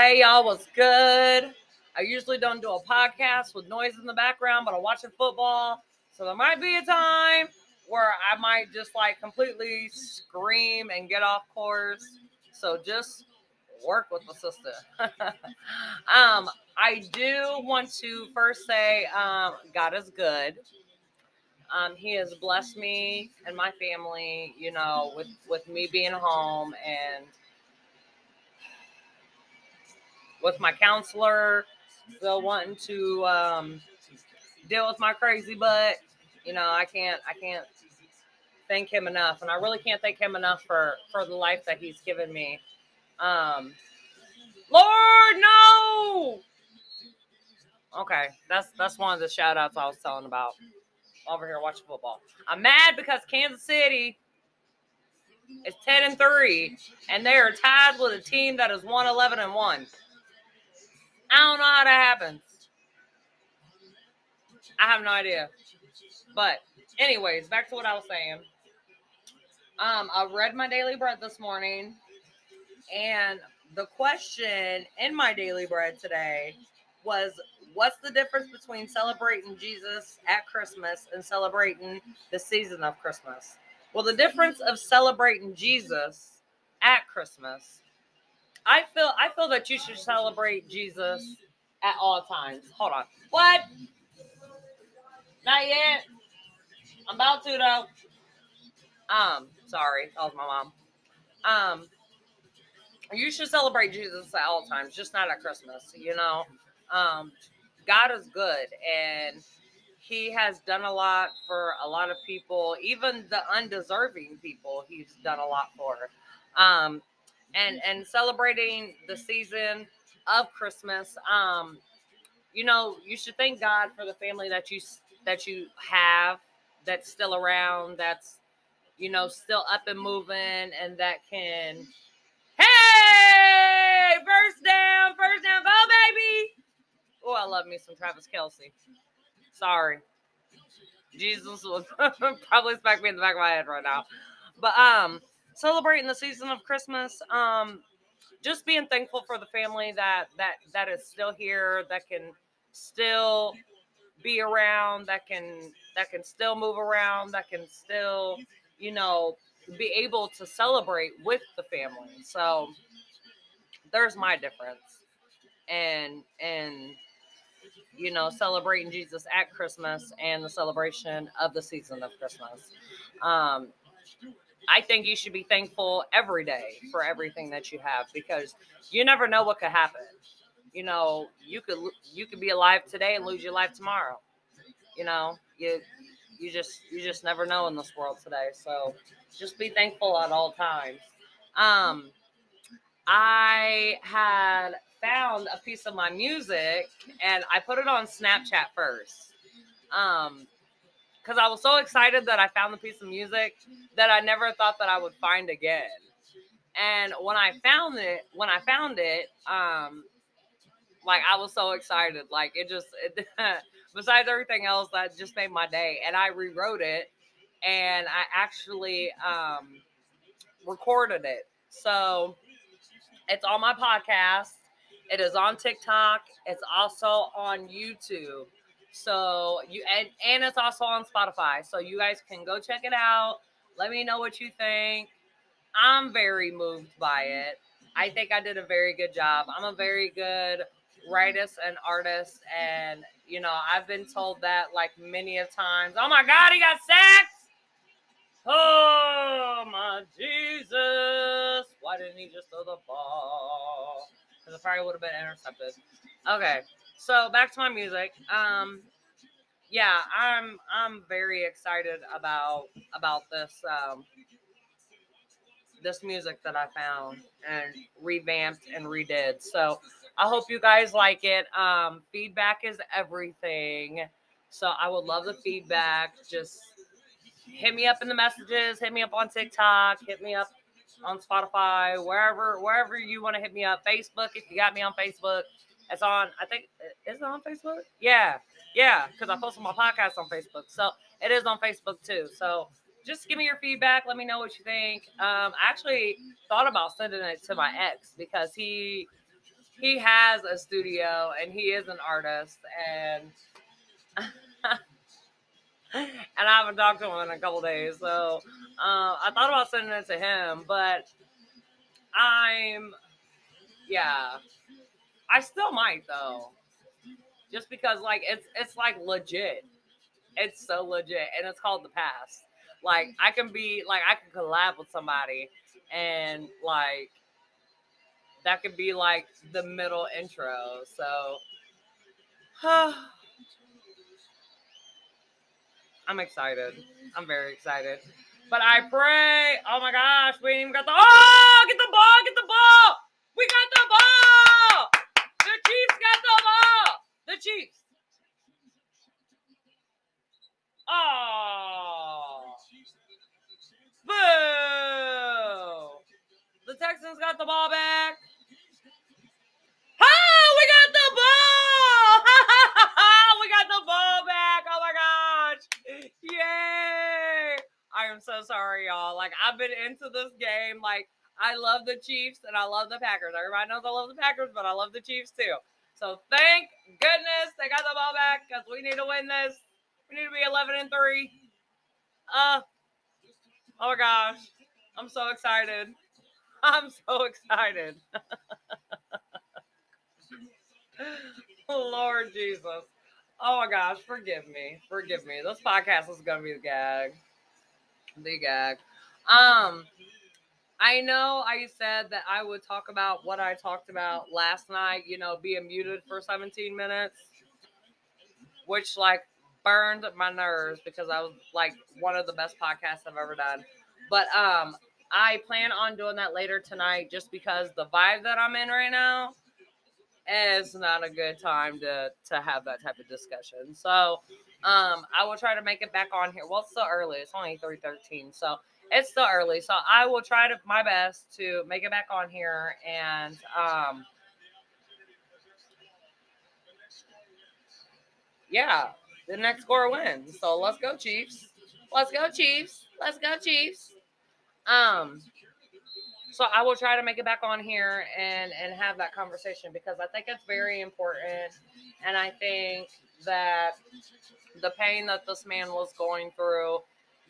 Hey y'all, what's good? I usually don't do a podcast with noise in the background, but I'm watching football. So there might be a time where I might just like completely scream and get off course. So just work with the sister. um, I do want to first say um, God is good. Um, he has blessed me and my family, you know, with with me being home and with my counselor still wanting to um, deal with my crazy butt. You know, I can't I can't thank him enough, and I really can't thank him enough for for the life that he's given me. Um, Lord, no. Okay, that's that's one of the shout outs I was telling about over here watching football. I'm mad because Kansas City is 10 and 3 and they are tied with a team that is 1 11 and 1. I don't know how that happens. I have no idea. But anyways, back to what I was saying. Um, I read my daily bread this morning, and the question in my daily bread today was what's the difference between celebrating Jesus at Christmas and celebrating the season of Christmas? Well, the difference of celebrating Jesus at Christmas, I feel I feel that you should celebrate Jesus at all times. Hold on. What? Not yet. I'm about to though. Um, sorry, that was my mom. Um, you should celebrate Jesus at all times, just not at Christmas. You know, um, God is good, and He has done a lot for a lot of people, even the undeserving people. He's done a lot for. Um, and and celebrating the season of Christmas. Um, you know, you should thank God for the family that you that you have that's still around, that's you know still up and moving, and that can. Hey, first down, first down, go baby! Oh, I love me some Travis Kelce. Sorry, Jesus will probably smack me in the back of my head right now, but um, celebrating the season of Christmas, um, just being thankful for the family that that that is still here, that can still be around, that can that can still move around, that can still, you know, be able to celebrate with the family. So there's my difference. And and you know, celebrating Jesus at Christmas and the celebration of the season of Christmas. Um, I think you should be thankful every day for everything that you have because you never know what could happen. You know, you could you could be alive today and lose your life tomorrow. You know, you you just you just never know in this world today. So just be thankful at all times. Um, I had found a piece of my music and I put it on Snapchat first. Um, because I was so excited that I found the piece of music that I never thought that I would find again. And when I found it, when I found it, um, like I was so excited, like it just, it, besides everything else, that just made my day. And I rewrote it, and I actually um, recorded it. So it's on my podcast. It is on TikTok. It's also on YouTube. So you and and it's also on Spotify. So you guys can go check it out. Let me know what you think. I'm very moved by it. I think I did a very good job. I'm a very good writer and artist, and you know I've been told that like many of times. Oh my God, he got sacked! Oh my Jesus! Why didn't he just throw the ball? Because it probably would have been intercepted. Okay, so back to my music. Um, yeah, I'm I'm very excited about about this um, this music that I found and revamped and redid. So I hope you guys like it. Um, feedback is everything. So I would love the feedback. Just hit me up in the messages, hit me up on TikTok, hit me up on Spotify, wherever wherever you want to hit me up. Facebook, if you got me on Facebook. It's on, I think, is it on Facebook? Yeah, yeah, because I posted my podcast on Facebook. So it is on Facebook too. So just give me your feedback. Let me know what you think. Um, I actually thought about sending it to my ex because he he has a studio and he is an artist and and I haven't talked to him in a couple days. So uh, I thought about sending it to him, but I'm yeah. I still might though. Just because like it's it's like legit. It's so legit and it's called the past. Like I can be like I can collab with somebody and like that could be like the middle intro. So I'm excited. I'm very excited. But I pray. Oh my gosh, we ain't even got the oh get the ball, get the ball. We got the ball. The Chiefs got the ball. The Chiefs. Oh. Boo. The Texans got the ball back. Oh, we got the ball. we got the ball back. Oh my gosh. Yay. I am so sorry, y'all. Like, I've been into this game. Like, I love the Chiefs and I love the Packers. Everybody knows I love the Packers, but I love the Chiefs too. So thank goodness they got the ball back because we need to win this. We need to be 11 and 3. Uh, oh my gosh. I'm so excited. I'm so excited. Lord Jesus. Oh my gosh, forgive me. Forgive me. This podcast is gonna be the gag. The gag. Um I know I said that I would talk about what I talked about last night, you know, being muted for 17 minutes, which like burned my nerves because I was like one of the best podcasts I've ever done. But um I plan on doing that later tonight just because the vibe that I'm in right now is not a good time to to have that type of discussion. So um I will try to make it back on here. Well, it's still early. It's only 3:13. So it's still early. So I will try to my best to make it back on here and um yeah, the next score wins. So let's go Chiefs. Let's go Chiefs. Let's go Chiefs. Um so I will try to make it back on here and and have that conversation because I think it's very important and I think that the pain that this man was going through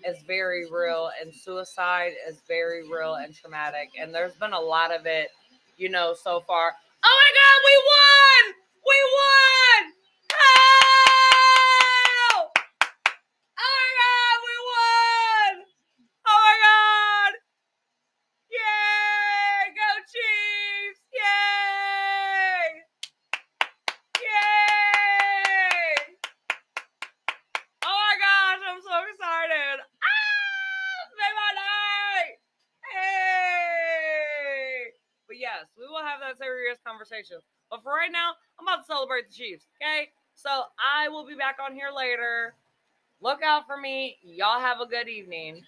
is very real and suicide is very real and traumatic and there's been a lot of it you know so far. Oh my god we won! We won oh, oh my god we won oh my god yay go chiefs yay yay oh my gosh i'm so excited ah made my night hey but yes we will have that serious conversation. But for right now i'm about to celebrate the chiefs okay? So i will be back on here later. Look out for me. Y'all have a good evening